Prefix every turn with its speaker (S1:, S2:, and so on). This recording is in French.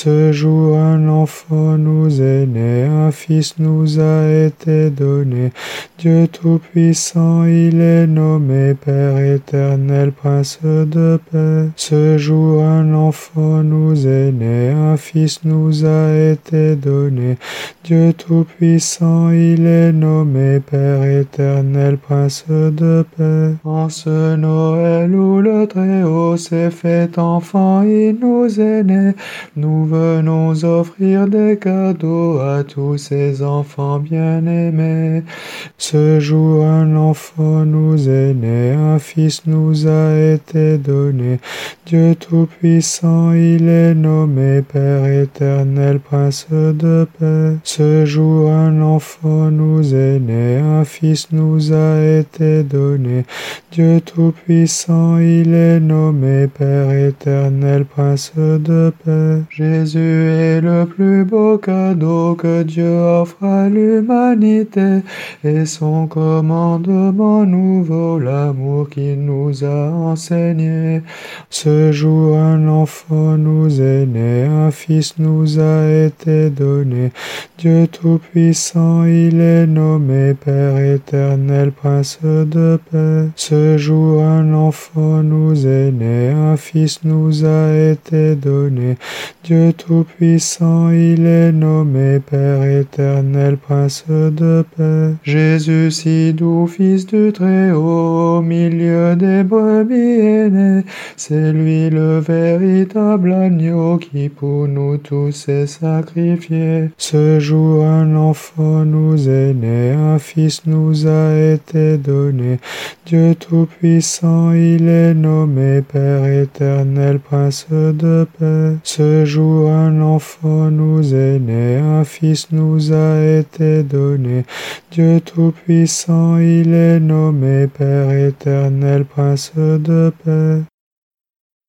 S1: Ce jour un enfant nous est né, un fils nous a été donné. Dieu Tout-Puissant, il est nommé Père éternel, Prince de paix. Ce jour un enfant nous est né, un fils nous a été donné. Dieu Tout-Puissant, il est nommé Père éternel, Prince de paix. En ce Noël où le Très-Haut s'est fait enfant, il nous est né. Nous venons offrir des cadeaux à tous ces enfants bien-aimés. Ce jour un enfant nous est né, un fils nous a été donné. Dieu Tout-Puissant, il est nommé Père éternel, Prince de paix. Ce jour un enfant nous est né, un fils nous a été donné. Dieu Tout-Puissant, il est nommé Père éternel, Prince de paix. Jésus est le plus beau cadeau que Dieu offre à l'humanité et son commandement nouveau, l'amour qu'il nous a enseigné. Ce jour un enfant nous est né, fils nous a été donné. Dieu Tout-Puissant, il est nommé Père éternel, Prince de paix. Ce jour un enfant nous est né, un fils nous a été donné. Dieu Tout-Puissant, il est nommé Père éternel, Prince de paix. Jésus, si doux, Fils du Très-Haut, au milieu des brebis. C'est lui le véritable agneau qui pour nous tous est sacrifié. Ce jour un enfant nous est né, un fils nous a été donné. Dieu Tout-Puissant, il est nommé Père éternel, Prince de paix. Ce jour un enfant nous est né, un fils nous a été donné. Dieu Tout-Puissant, il est nommé Père éternel, Prince de paix.